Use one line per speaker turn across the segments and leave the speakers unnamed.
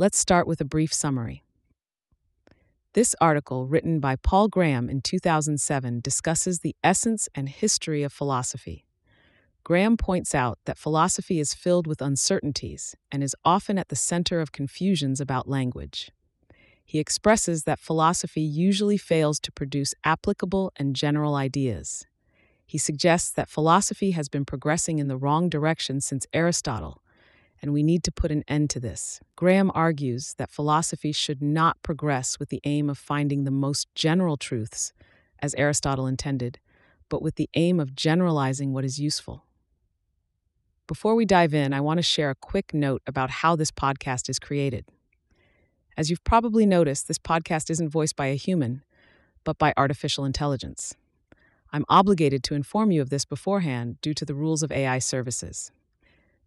Let's start with a brief summary. This article, written by Paul Graham in 2007, discusses the essence and history of philosophy. Graham points out that philosophy is filled with uncertainties and is often at the center of confusions about language. He expresses that philosophy usually fails to produce applicable and general ideas. He suggests that philosophy has been progressing in the wrong direction since Aristotle, and we need to put an end to this. Graham argues that philosophy should not progress with the aim of finding the most general truths, as Aristotle intended, but with the aim of generalizing what is useful. Before we dive in, I want to share a quick note about how this podcast is created. As you've probably noticed, this podcast isn't voiced by a human, but by artificial intelligence. I'm obligated to inform you of this beforehand due to the rules of AI services.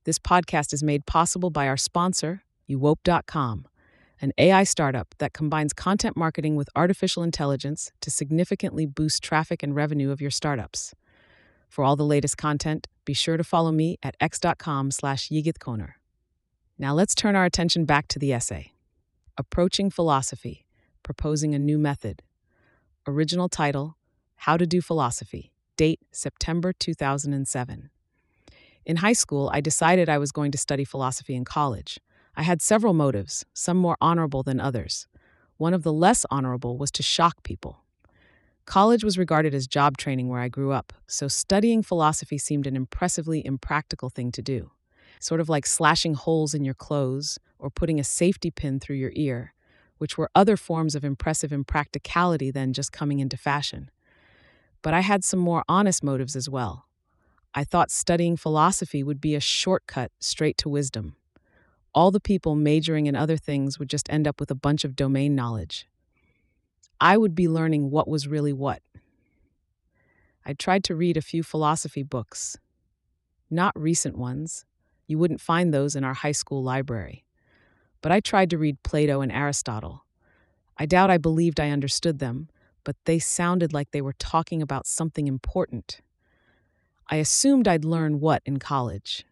This podcast is made possible by our sponsor, Uwope.com, an AI startup that combines content marketing with artificial intelligence to significantly boost traffic and revenue of your startups. For all the latest content, be sure to follow me at x.com slash yigitkonur. Now let's turn our attention back to the essay. Approaching Philosophy Proposing a New Method. Original title How to Do Philosophy. Date September 2007. In high school, I decided I was going to study philosophy in college. I had several motives, some more honorable than others. One of the less honorable was to shock people. College was regarded as job training where I grew up, so studying philosophy seemed an impressively impractical thing to do sort of like slashing holes in your clothes or putting a safety pin through your ear, which were other forms of impressive impracticality than just coming into fashion. But I had some more honest motives as well. I thought studying philosophy would be a shortcut straight to wisdom. All the people majoring in other things would just end up with a bunch of domain knowledge. I would be learning what was really what. I tried to read a few philosophy books, not recent ones, you wouldn't find those in our high school library. But I tried to read Plato and Aristotle. I doubt I believed I understood them, but they sounded like they were talking about something important. I assumed I'd learn what in college.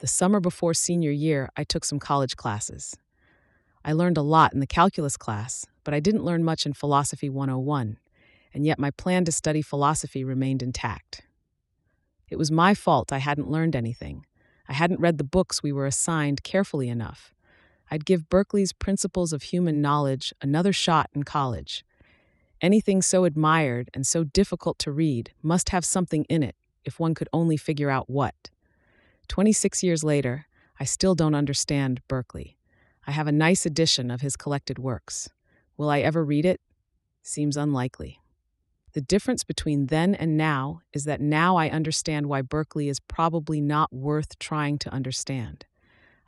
The summer before senior year, I took some college classes. I learned a lot in the calculus class, but I didn't learn much in Philosophy 101, and yet my plan to study philosophy remained intact. It was my fault I hadn't learned anything. I hadn't read the books we were assigned carefully enough. I'd give Berkeley's Principles of Human Knowledge another shot in college. Anything so admired and so difficult to read must have something in it if one could only figure out what. 26 years later, I still don't understand Berkeley. I have a nice edition of his collected works. Will I ever read it? Seems unlikely. The difference between then and now is that now I understand why Berkeley is probably not worth trying to understand.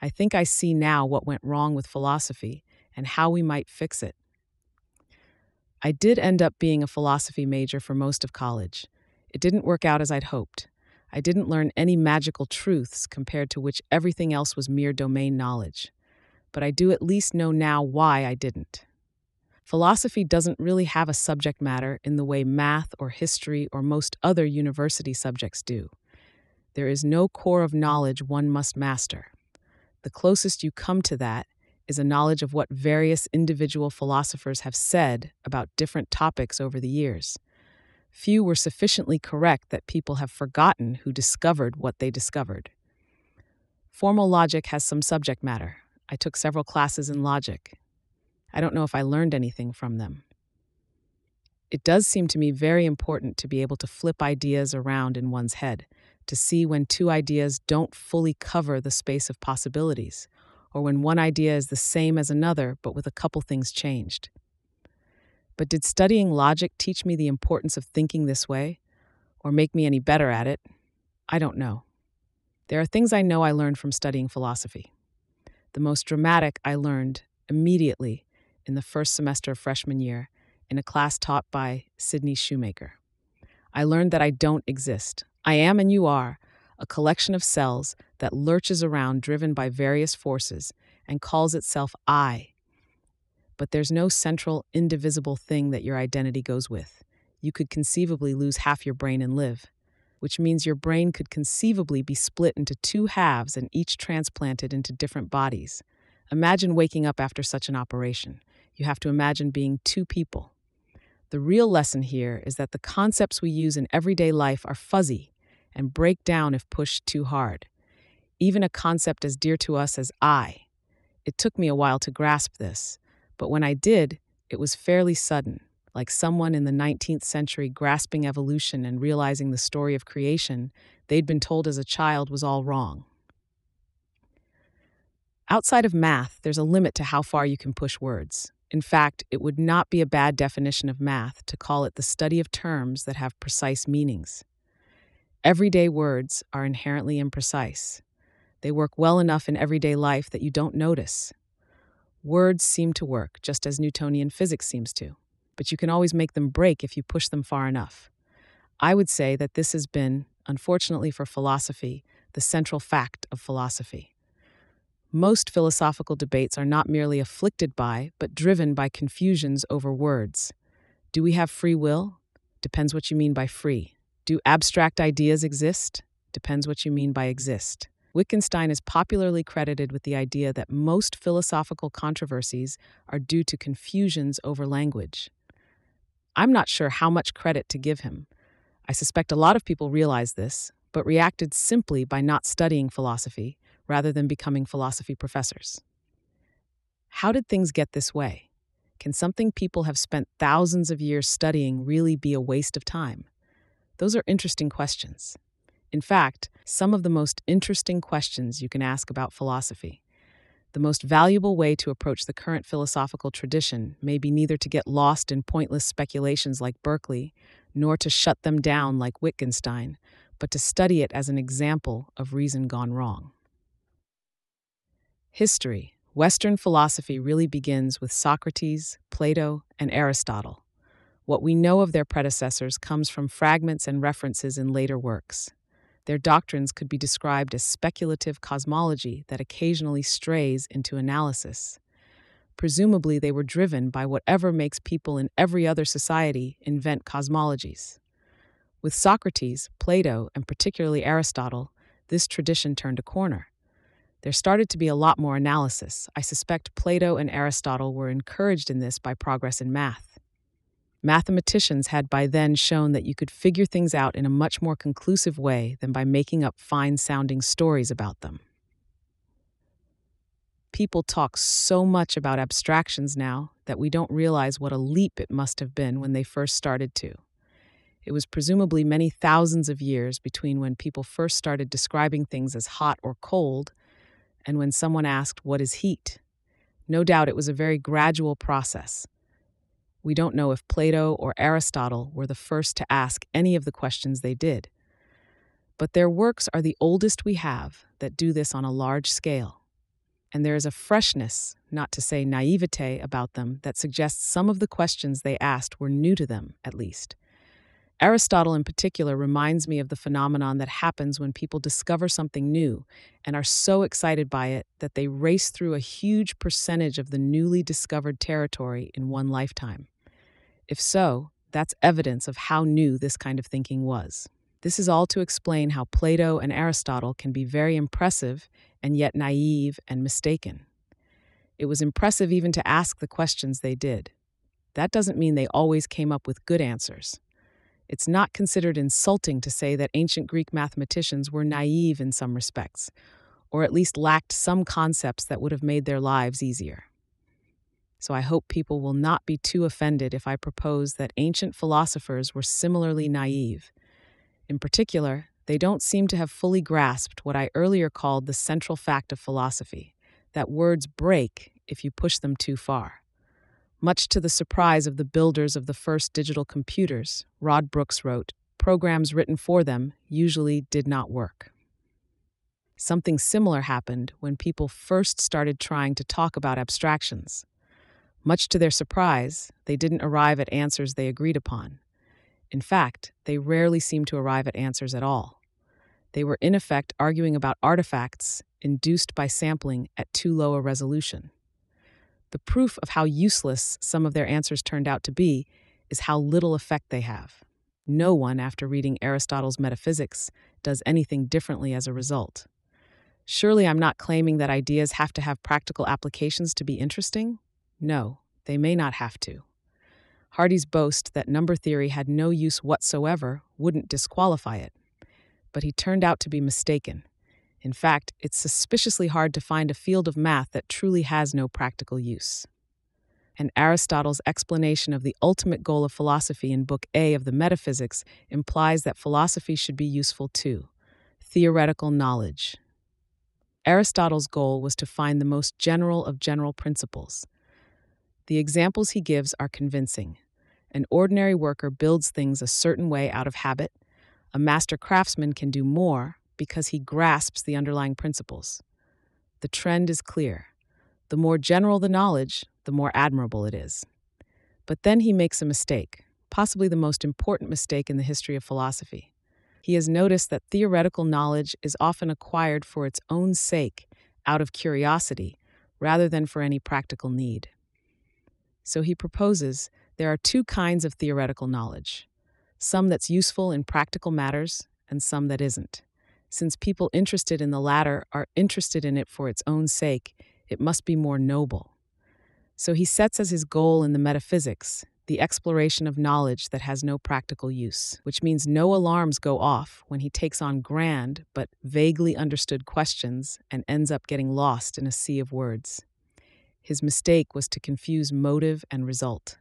I think I see now what went wrong with philosophy and how we might fix it. I did end up being a philosophy major for most of college. It didn't work out as I'd hoped. I didn't learn any magical truths compared to which everything else was mere domain knowledge. But I do at least know now why I didn't. Philosophy doesn't really have a subject matter in the way math or history or most other university subjects do. There is no core of knowledge one must master. The closest you come to that is a knowledge of what various individual philosophers have said about different topics over the years. Few were sufficiently correct that people have forgotten who discovered what they discovered. Formal logic has some subject matter. I took several classes in logic. I don't know if I learned anything from them. It does seem to me very important to be able to flip ideas around in one's head, to see when two ideas don't fully cover the space of possibilities, or when one idea is the same as another but with a couple things changed. But did studying logic teach me the importance of thinking this way, or make me any better at it? I don't know. There are things I know I learned from studying philosophy. The most dramatic I learned immediately in the first semester of freshman year in a class taught by Sydney Shoemaker. I learned that I don't exist. I am and you are a collection of cells that lurches around driven by various forces and calls itself I. But there's no central, indivisible thing that your identity goes with. You could conceivably lose half your brain and live, which means your brain could conceivably be split into two halves and each transplanted into different bodies Imagine waking up after such an operation. You have to imagine being two people. The real lesson here is that the concepts we use in everyday life are fuzzy and break down if pushed too hard. Even a concept as dear to us as I. It took me a while to grasp this, but when I did, it was fairly sudden, like someone in the 19th century grasping evolution and realizing the story of creation they'd been told as a child was all wrong. Outside of math, there's a limit to how far you can push words. In fact, it would not be a bad definition of math to call it the study of terms that have precise meanings. Everyday words are inherently imprecise. They work well enough in everyday life that you don't notice. Words seem to work, just as Newtonian physics seems to, but you can always make them break if you push them far enough. I would say that this has been, unfortunately for philosophy, the central fact of philosophy. Most philosophical debates are not merely afflicted by, but driven by confusions over words. Do we have free will? Depends what you mean by free. Do abstract ideas exist? Depends what you mean by exist. Wittgenstein is popularly credited with the idea that most philosophical controversies are due to confusions over language. I'm not sure how much credit to give him. I suspect a lot of people realize this, but reacted simply by not studying philosophy rather than becoming philosophy professors. How did things get this way? Can something people have spent thousands of years studying really be a waste of time? Those are interesting questions. In fact, some of the most interesting questions you can ask about philosophy. The most valuable way to approach the current philosophical tradition may be neither to get lost in pointless speculations like Berkeley, nor to shut them down like Wittgenstein, but to study it as an example of reason gone wrong. History Western philosophy really begins with Socrates, Plato, and Aristotle. What we know of their predecessors comes from fragments and references in later works. Their doctrines could be described as speculative cosmology that occasionally strays into analysis. Presumably, they were driven by whatever makes people in every other society invent cosmologies. With Socrates, Plato, and particularly Aristotle, this tradition turned a corner there started to be a lot more analysis. I suspect Plato and Aristotle were encouraged in this by progress in math. Mathematicians had by then shown that you could figure things out in a much more conclusive way than by making up fine sounding stories about them. People talk so much about abstractions now that we don't realize what a leap it must have been when they first started to. It was presumably many thousands of years between when people first started describing things as hot or cold and when someone asked, What is heat? No doubt it was a very gradual process. We don't know if Plato or Aristotle were the first to ask any of the questions they did. But their works are the oldest we have that do this on a large scale. And there is a freshness, not to say naivete, about them that suggests some of the questions they asked were new to them, at least. Aristotle, in particular, reminds me of the phenomenon that happens when people discover something new and are so excited by it that they race through a huge percentage of the newly discovered territory in one lifetime. If so, that's evidence of how new this kind of thinking was. This is all to explain how Plato and Aristotle can be very impressive and yet naive and mistaken. It was impressive even to ask the questions they did. That doesn't mean they always came up with good answers. It's not considered insulting to say that ancient Greek mathematicians were naive in some respects, or at least lacked some concepts that would have made their lives easier. So I hope people will not be too offended if I propose that ancient philosophers were similarly naive. In particular, they don't seem to have fully grasped what I earlier called the central fact of philosophy that words break if you push them too far. Much to the surprise of the builders of the first digital computers, Rod Brooks wrote, programs written for them usually did not work. Something similar happened when people first started trying to talk about abstractions. Much to their surprise, they didn't arrive at answers they agreed upon. In fact, they rarely seemed to arrive at answers at all. They were in effect arguing about artifacts induced by sampling at too low a resolution. The proof of how useless some of their answers turned out to be is how little effect they have. No one, after reading Aristotle's Metaphysics, does anything differently as a result. Surely I'm not claiming that ideas have to have practical applications to be interesting? No, they may not have to. Hardy's boast that number theory had no use whatsoever wouldn't disqualify it. But he turned out to be mistaken. In fact, it's suspiciously hard to find a field of math that truly has no practical use. And Aristotle's explanation of the ultimate goal of philosophy in Book A of the Metaphysics implies that philosophy should be useful too theoretical knowledge. Aristotle's goal was to find the most general of general principles. The examples he gives are convincing. An ordinary worker builds things a certain way out of habit. A master craftsman can do more because he grasps the underlying principles. The trend is clear. The more general the knowledge, the more admirable it is. But then he makes a mistake, possibly the most important mistake in the history of philosophy. He has noticed that theoretical knowledge is often acquired for its own sake, out of curiosity, rather than for any practical need. So he proposes there are two kinds of theoretical knowledge some that's useful in practical matters, and some that isn't. Since people interested in the latter are interested in it for its own sake, it must be more noble. So he sets as his goal in the metaphysics the exploration of knowledge that has no practical use, which means no alarms go off when he takes on grand but vaguely understood questions and ends up getting lost in a sea of words. His mistake was to confuse motive and result.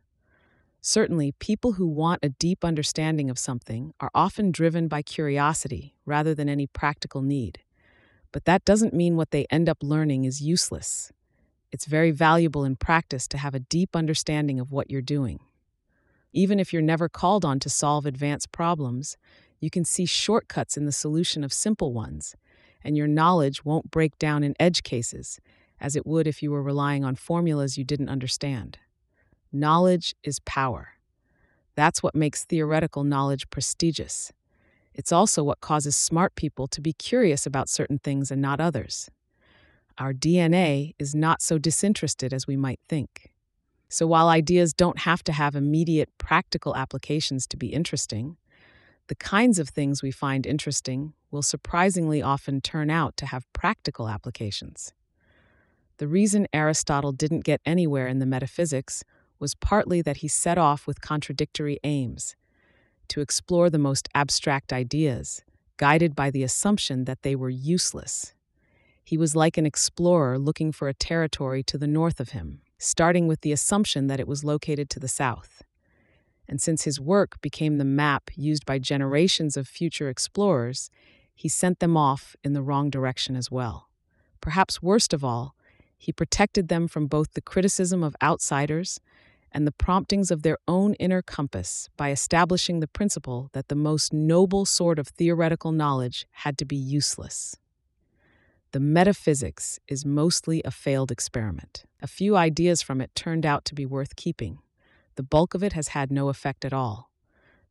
Certainly, people who want a deep understanding of something are often driven by curiosity rather than any practical need. But that doesn't mean what they end up learning is useless. It's very valuable in practice to have a deep understanding of what you're doing. Even if you're never called on to solve advanced problems, you can see shortcuts in the solution of simple ones, and your knowledge won't break down in edge cases, as it would if you were relying on formulas you didn't understand. Knowledge is power. That's what makes theoretical knowledge prestigious. It's also what causes smart people to be curious about certain things and not others. Our DNA is not so disinterested as we might think. So while ideas don't have to have immediate practical applications to be interesting, the kinds of things we find interesting will surprisingly often turn out to have practical applications. The reason Aristotle didn't get anywhere in the metaphysics was partly that he set off with contradictory aims to explore the most abstract ideas, guided by the assumption that they were useless. He was like an explorer looking for a territory to the north of him, starting with the assumption that it was located to the south. And since his work became the map used by generations of future explorers, he sent them off in the wrong direction as well. Perhaps worst of all, he protected them from both the criticism of outsiders and the promptings of their own inner compass by establishing the principle that the most noble sort of theoretical knowledge had to be useless. The metaphysics is mostly a failed experiment. A few ideas from it turned out to be worth keeping. The bulk of it has had no effect at all.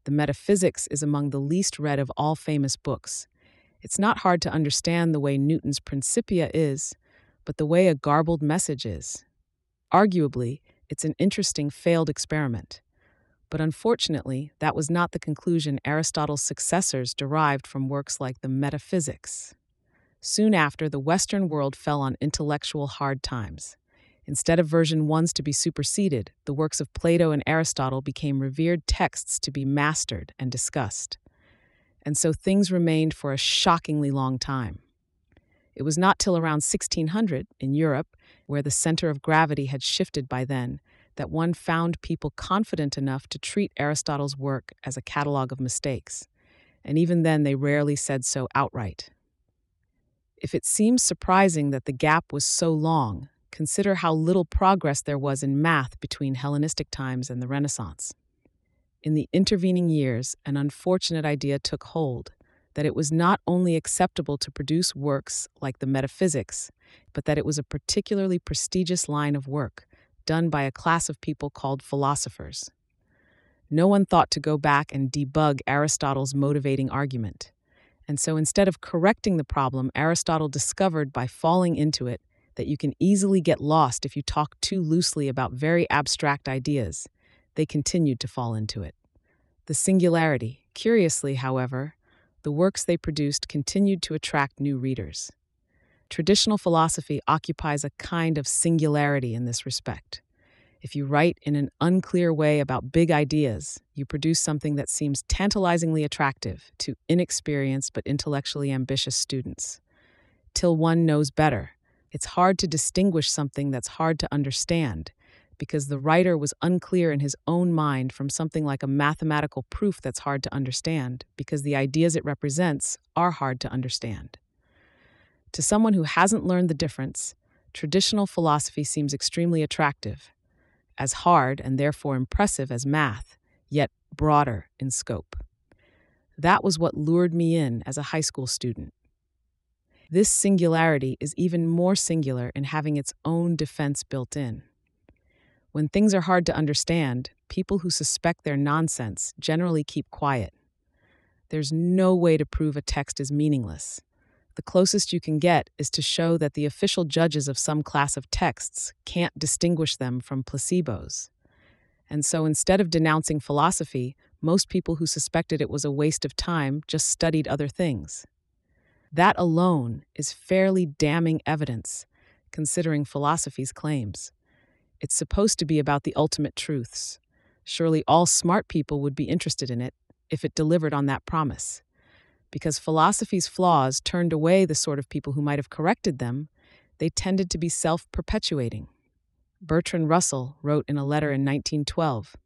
The metaphysics is among the least read of all famous books. It's not hard to understand the way Newton's Principia is, but the way a garbled message is. Arguably, it's an interesting failed experiment. But unfortunately, that was not the conclusion Aristotle's successors derived from works like the Metaphysics. Soon after, the Western world fell on intellectual hard times. Instead of version ones to be superseded, the works of Plato and Aristotle became revered texts to be mastered and discussed. And so things remained for a shockingly long time. It was not till around 1600, in Europe, where the center of gravity had shifted by then, that one found people confident enough to treat Aristotle's work as a catalogue of mistakes, and even then they rarely said so outright. If it seems surprising that the gap was so long, consider how little progress there was in math between Hellenistic times and the Renaissance. In the intervening years, an unfortunate idea took hold that it was not only acceptable to produce works like the Metaphysics, but that it was a particularly prestigious line of work done by a class of people called philosophers. No one thought to go back and debug Aristotle's motivating argument. And so instead of correcting the problem, Aristotle discovered by falling into it that you can easily get lost if you talk too loosely about very abstract ideas. They continued to fall into it. The singularity, curiously, however, the works they produced continued to attract new readers. Traditional philosophy occupies a kind of singularity in this respect. If you write in an unclear way about big ideas, you produce something that seems tantalizingly attractive to inexperienced but intellectually ambitious students. Till one knows better, it's hard to distinguish something that's hard to understand because the writer was unclear in his own mind from something like a mathematical proof that's hard to understand because the ideas it represents are hard to understand. To someone who hasn't learned the difference, traditional philosophy seems extremely attractive, as hard and therefore impressive as math, yet broader in scope. That was what lured me in as a high school student. This singularity is even more singular in having its own defense built in. When things are hard to understand, people who suspect they're nonsense generally keep quiet. There's no way to prove a text is meaningless. The closest you can get is to show that the official judges of some class of texts can't distinguish them from placebos. And so instead of denouncing philosophy, most people who suspected it was a waste of time just studied other things. That alone is fairly damning evidence, considering philosophy's claims. It's supposed to be about the ultimate truths. Surely all smart people would be interested in it if it delivered on that promise. Because philosophy's flaws turned away the sort of people who might have corrected them, they tended to be self perpetuating. Bertrand Russell wrote in a letter in 1912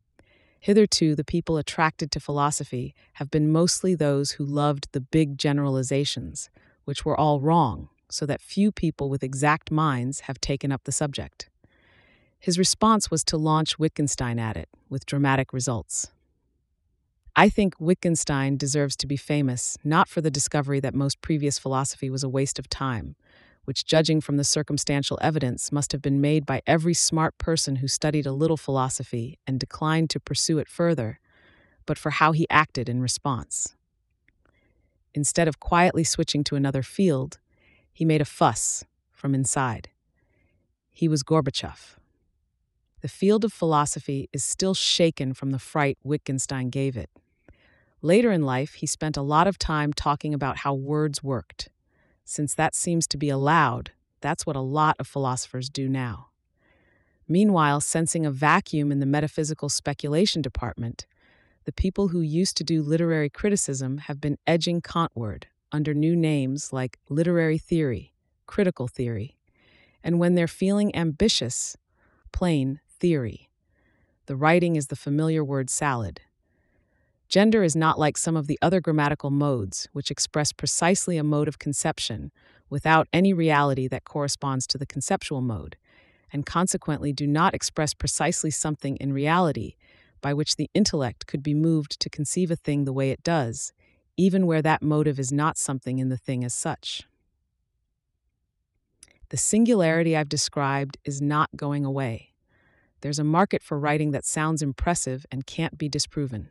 Hitherto, the people attracted to philosophy have been mostly those who loved the big generalizations, which were all wrong, so that few people with exact minds have taken up the subject. His response was to launch Wittgenstein at it, with dramatic results. I think Wittgenstein deserves to be famous not for the discovery that most previous philosophy was a waste of time, which, judging from the circumstantial evidence, must have been made by every smart person who studied a little philosophy and declined to pursue it further, but for how he acted in response. Instead of quietly switching to another field, he made a fuss from inside. He was Gorbachev the field of philosophy is still shaken from the fright Wittgenstein gave it. Later in life, he spent a lot of time talking about how words worked. Since that seems to be allowed, that's what a lot of philosophers do now. Meanwhile, sensing a vacuum in the metaphysical speculation department, the people who used to do literary criticism have been edging Kantward under new names like literary theory, critical theory, and when they're feeling ambitious, plain theory. The writing is the familiar word salad. Gender is not like some of the other grammatical modes, which express precisely a mode of conception without any reality that corresponds to the conceptual mode, and consequently do not express precisely something in reality by which the intellect could be moved to conceive a thing the way it does, even where that motive is not something in the thing as such. The singularity I've described is not going away. There's a market for writing that sounds impressive and can't be disproven.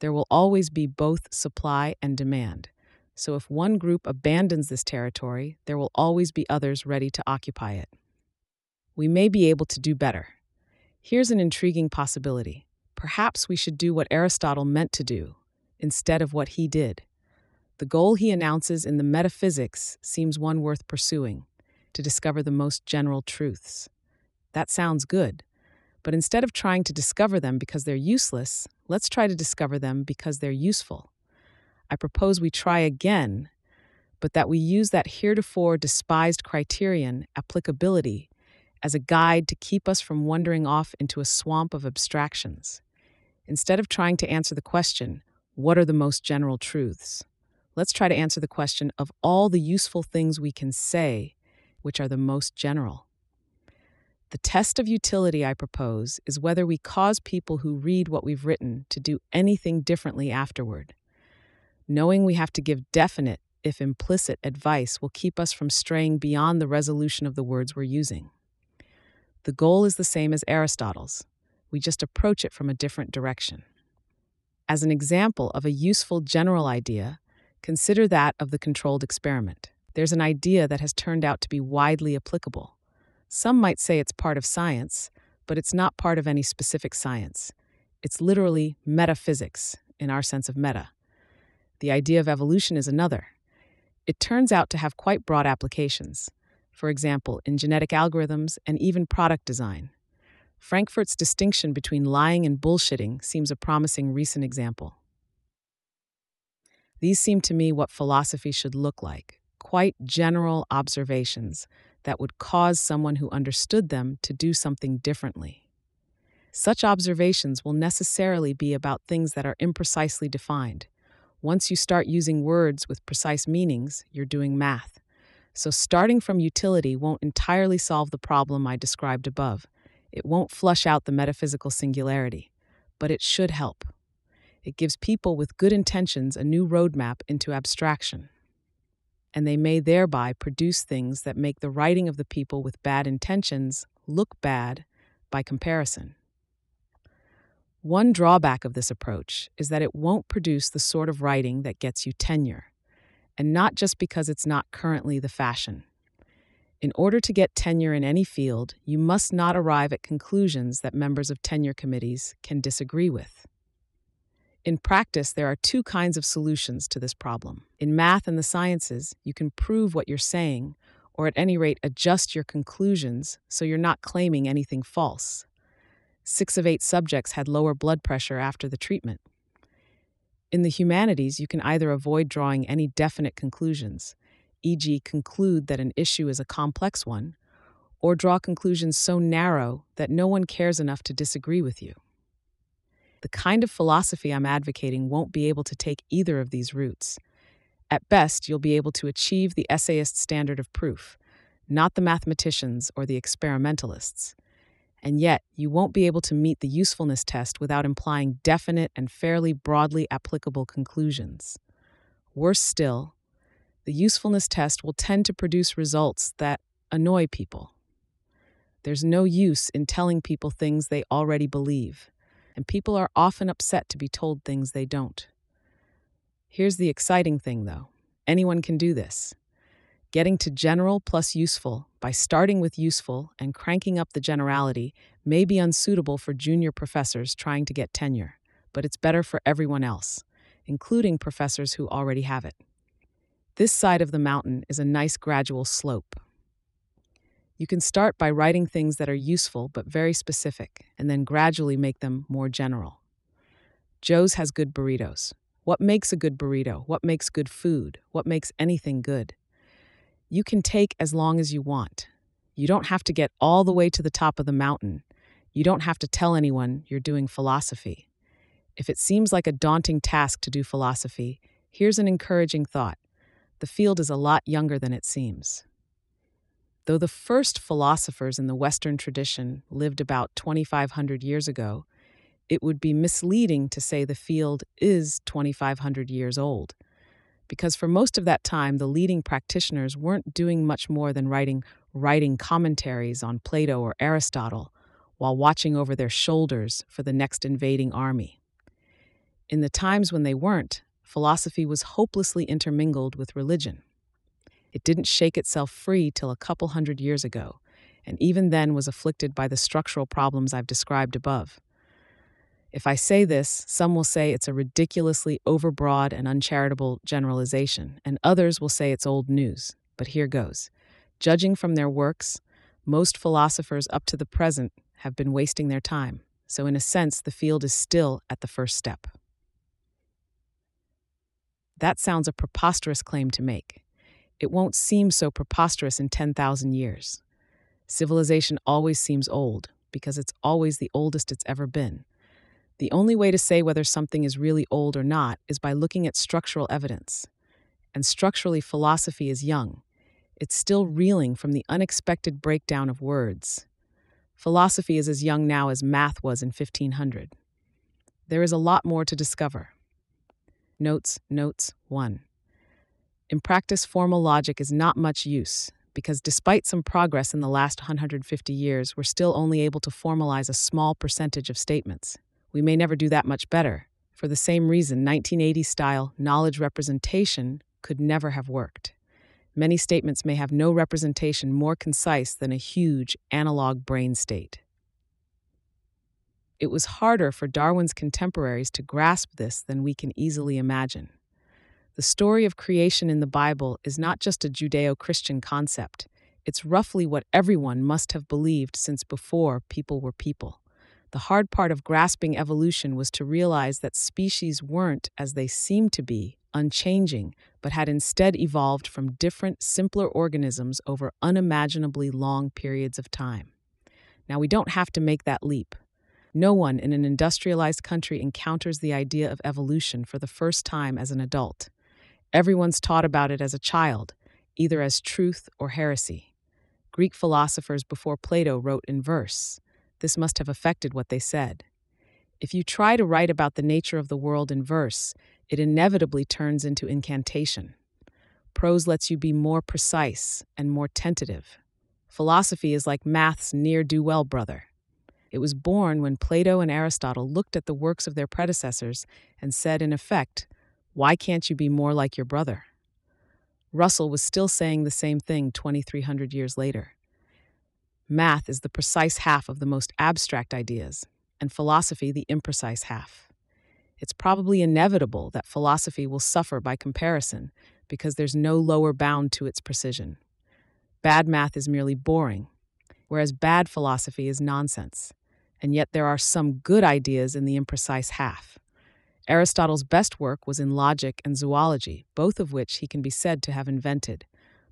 There will always be both supply and demand. So if one group abandons this territory, there will always be others ready to occupy it. We may be able to do better. Here's an intriguing possibility. Perhaps we should do what Aristotle meant to do instead of what he did. The goal he announces in the Metaphysics seems one worth pursuing to discover the most general truths. That sounds good, but instead of trying to discover them because they're useless, let's try to discover them because they're useful. I propose we try again, but that we use that heretofore despised criterion, applicability, as a guide to keep us from wandering off into a swamp of abstractions. Instead of trying to answer the question, what are the most general truths? Let's try to answer the question of all the useful things we can say, which are the most general. The test of utility I propose is whether we cause people who read what we've written to do anything differently afterward. Knowing we have to give definite, if implicit, advice will keep us from straying beyond the resolution of the words we're using. The goal is the same as Aristotle's, we just approach it from a different direction. As an example of a useful general idea, consider that of the controlled experiment. There's an idea that has turned out to be widely applicable. Some might say it's part of science, but it's not part of any specific science. It's literally metaphysics, in our sense of meta. The idea of evolution is another. It turns out to have quite broad applications. for example, in genetic algorithms and even product design. Frankfurt's distinction between lying and bullshitting seems a promising recent example. These seem to me what philosophy should look like quite general observations that would cause someone who understood them to do something differently. Such observations will necessarily be about things that are imprecisely defined. Once you start using words with precise meanings, you're doing math. So, starting from utility won't entirely solve the problem I described above. It won't flush out the metaphysical singularity, but it should help. It gives people with good intentions a new roadmap into abstraction. And they may thereby produce things that make the writing of the people with bad intentions look bad by comparison. One drawback of this approach is that it won't produce the sort of writing that gets you tenure, and not just because it's not currently the fashion. In order to get tenure in any field, you must not arrive at conclusions that members of tenure committees can disagree with. In practice, there are two kinds of solutions to this problem. In math and the sciences, you can prove what you're saying, or at any rate, adjust your conclusions so you're not claiming anything false. Six of eight subjects had lower blood pressure after the treatment. In the humanities, you can either avoid drawing any definite conclusions, e.g., conclude that an issue is a complex one, or draw conclusions so narrow that no one cares enough to disagree with you. The kind of philosophy I'm advocating won't be able to take either of these routes. At best, you'll be able to achieve the essayist standard of proof, not the mathematicians or the experimentalists. And yet, you won't be able to meet the usefulness test without implying definite and fairly broadly applicable conclusions. Worse still, the usefulness test will tend to produce results that annoy people. There's no use in telling people things they already believe and people are often upset to be told things they don't. Here's the exciting thing, though anyone can do this. Getting to general plus useful by starting with useful and cranking up the generality may be unsuitable for junior professors trying to get tenure, but it's better for everyone else, including professors who already have it. This side of the mountain is a nice gradual slope. You can start by writing things that are useful but very specific, and then gradually make them more general. Joe's has good burritos. What makes a good burrito? What makes good food? What makes anything good? You can take as long as you want. You don't have to get all the way to the top of the mountain. You don't have to tell anyone you're doing philosophy. If it seems like a daunting task to do philosophy, here's an encouraging thought. The field is a lot younger than it seems. Though the first philosophers in the Western tradition lived about 2,500 years ago, it would be misleading to say the field is 2,500 years old. Because for most of that time, the leading practitioners weren't doing much more than writing, writing commentaries on Plato or Aristotle while watching over their shoulders for the next invading army. In the times when they weren't, philosophy was hopelessly intermingled with religion. It didn't shake itself free till a couple hundred years ago, and even then was afflicted by the structural problems I've described above. If I say this, some will say it's a ridiculously overbroad and uncharitable generalization, and others will say it's old news. But here goes. Judging from their works, most philosophers up to the present have been wasting their time, so in a sense, the field is still at the first step. That sounds a preposterous claim to make it won't seem so preposterous in 10,000 years. Civilization always seems old because it's always the oldest it's ever been. The only way to say whether something is really old or not is by looking at structural evidence. And structurally, philosophy is young. It's still reeling from the unexpected breakdown of words. Philosophy is as young now as math was in 1500. There is a lot more to discover. Notes, Notes 1. In practice, formal logic is not much use because despite some progress in the last 150 years, we're still only able to formalize a small percentage of statements. We may never do that much better. For the same reason, 1980 style knowledge representation could never have worked. Many statements may have no representation more concise than a huge analog brain state. It was harder for Darwin's contemporaries to grasp this than we can easily imagine. The story of creation in the Bible is not just a Judeo Christian concept, It's roughly what everyone must have believed since before people were people. The hard part of grasping evolution was to realize that species weren't, as they seemed to be, unchanging, but had instead evolved from different, simpler organisms over unimaginably long periods of time. Now, we don't have to make that leap. No one in an industrialized country encounters the idea of evolution for the first time as an adult. Everyone's taught about it as a child, either as truth or heresy. Greek philosophers before Plato wrote in verse. This must have affected what they said. If you try to write about the nature of the world in verse, it inevitably turns into incantation. Prose lets you be more precise and more tentative. Philosophy is like math's near do well brother. It was born when Plato and Aristotle looked at the works of their predecessors and said, in effect, Why can't you be more like your brother? Russell was still saying the same thing 2,300 years later. Math is the precise half of the most abstract ideas, and philosophy the imprecise half. It's probably inevitable that philosophy will suffer by comparison because there's no lower bound to its precision. Bad math is merely boring, whereas bad philosophy is nonsense. And yet there are some good ideas in the imprecise half. Aristotle's best work was in logic and zoology, both of which he can be said to have invented.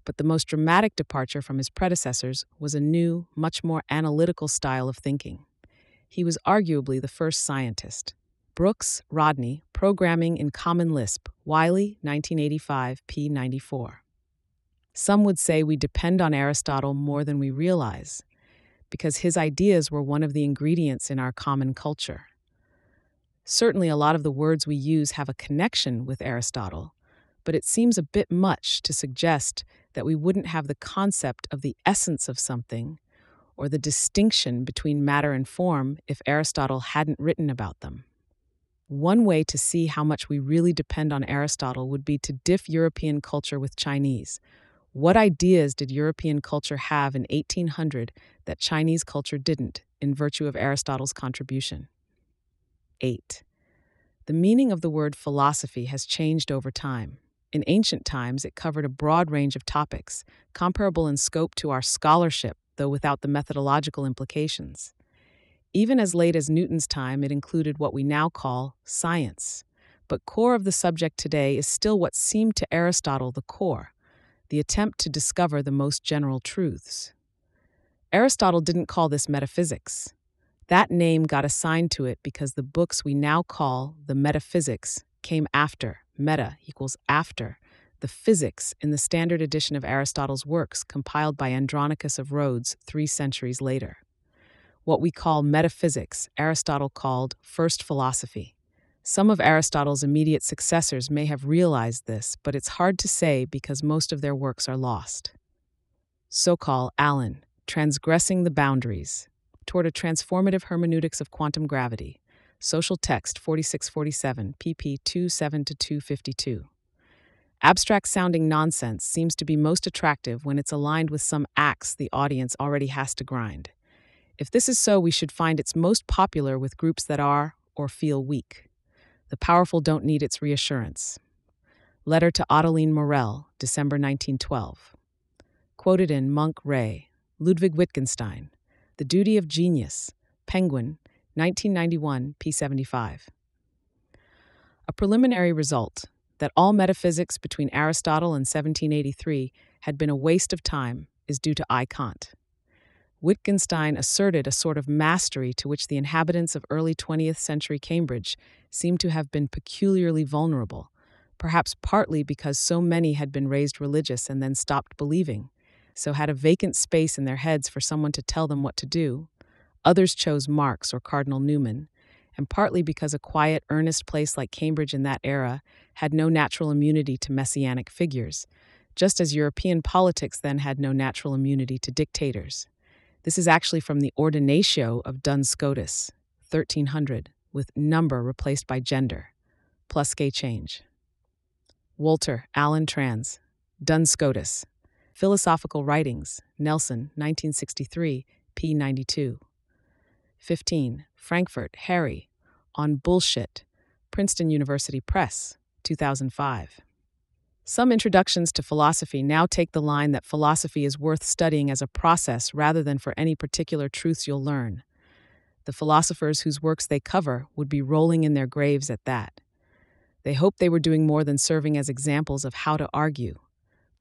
But the most dramatic departure from his predecessors was a new, much more analytical style of thinking. He was arguably the first scientist. Brooks, Rodney, Programming in Common Lisp, Wiley, 1985, p. 94. Some would say we depend on Aristotle more than we realize, because his ideas were one of the ingredients in our common culture. Certainly, a lot of the words we use have a connection with Aristotle, but it seems a bit much to suggest that we wouldn't have the concept of the essence of something or the distinction between matter and form if Aristotle hadn't written about them. One way to see how much we really depend on Aristotle would be to diff European culture with Chinese. What ideas did European culture have in 1800 that Chinese culture didn't, in virtue of Aristotle's contribution? 8. The meaning of the word philosophy has changed over time. In ancient times, it covered a broad range of topics, comparable in scope to our scholarship, though without the methodological implications. Even as late as Newton's time, it included what we now call science. But core of the subject today is still what seemed to Aristotle the core the attempt to discover the most general truths. Aristotle didn't call this metaphysics. That name got assigned to it because the books we now call the metaphysics came after. Meta equals after the physics in the standard edition of Aristotle's works compiled by Andronicus of Rhodes three centuries later. What we call metaphysics, Aristotle called first philosophy. Some of Aristotle's immediate successors may have realized this, but it's hard to say because most of their works are lost. Sokal Alan, Transgressing the Boundaries, toward a transformative hermeneutics of quantum gravity. Social Text 4647, pp 27 to 252. Abstract sounding nonsense seems to be most attractive when it's aligned with some axe the audience already has to grind. If this is so, we should find it's most popular with groups that are or feel weak. The powerful don't need its reassurance. Letter to Ottoline Morrell, December 1912. Quoted in Monk Ray, Ludwig Wittgenstein, the Duty of Genius, Penguin, 1991, p75. A preliminary result that all metaphysics between Aristotle and 1783 had been a waste of time is due to I. Kant. Wittgenstein asserted a sort of mastery to which the inhabitants of early 20th century Cambridge seemed to have been peculiarly vulnerable, perhaps partly because so many had been raised religious and then stopped believing so had a vacant space in their heads for someone to tell them what to do. Others chose Marx or Cardinal Newman, and partly because a quiet, earnest place like Cambridge in that era had no natural immunity to messianic figures, just as European politics then had no natural immunity to dictators. This is actually from the Ordinatio of Duns Scotus, 1300, with number replaced by gender, plus gay change. Wolter, Alan Trans, Duns Scotus, Philosophical Writings, Nelson, 1963, p. 92. 15. Frankfurt, Harry, on Bullshit, Princeton University Press, 2005. Some introductions to philosophy now take the line that philosophy is worth studying as a process rather than for any particular truths you'll learn. The philosophers whose works they cover would be rolling in their graves at that. They hoped they were doing more than serving as examples of how to argue.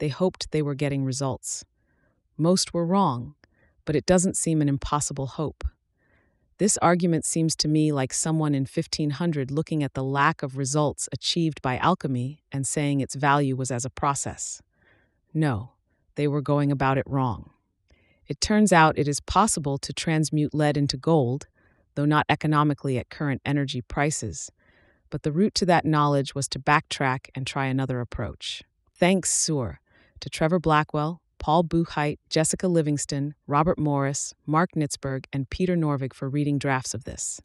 They hoped they were getting results. Most were wrong, but it doesn't seem an impossible hope. This argument seems to me like someone in 1500 looking at the lack of results achieved by alchemy and saying its value was as a process. No, they were going about it wrong. It turns out it is possible to transmute lead into gold, though not economically at current energy prices. But the route to that knowledge was to backtrack and try another approach. Thanks, Sur, to Trevor Blackwell, Paul Buchheit, Jessica Livingston, Robert Morris, Mark Nitzberg, and Peter Norvig for reading drafts of this.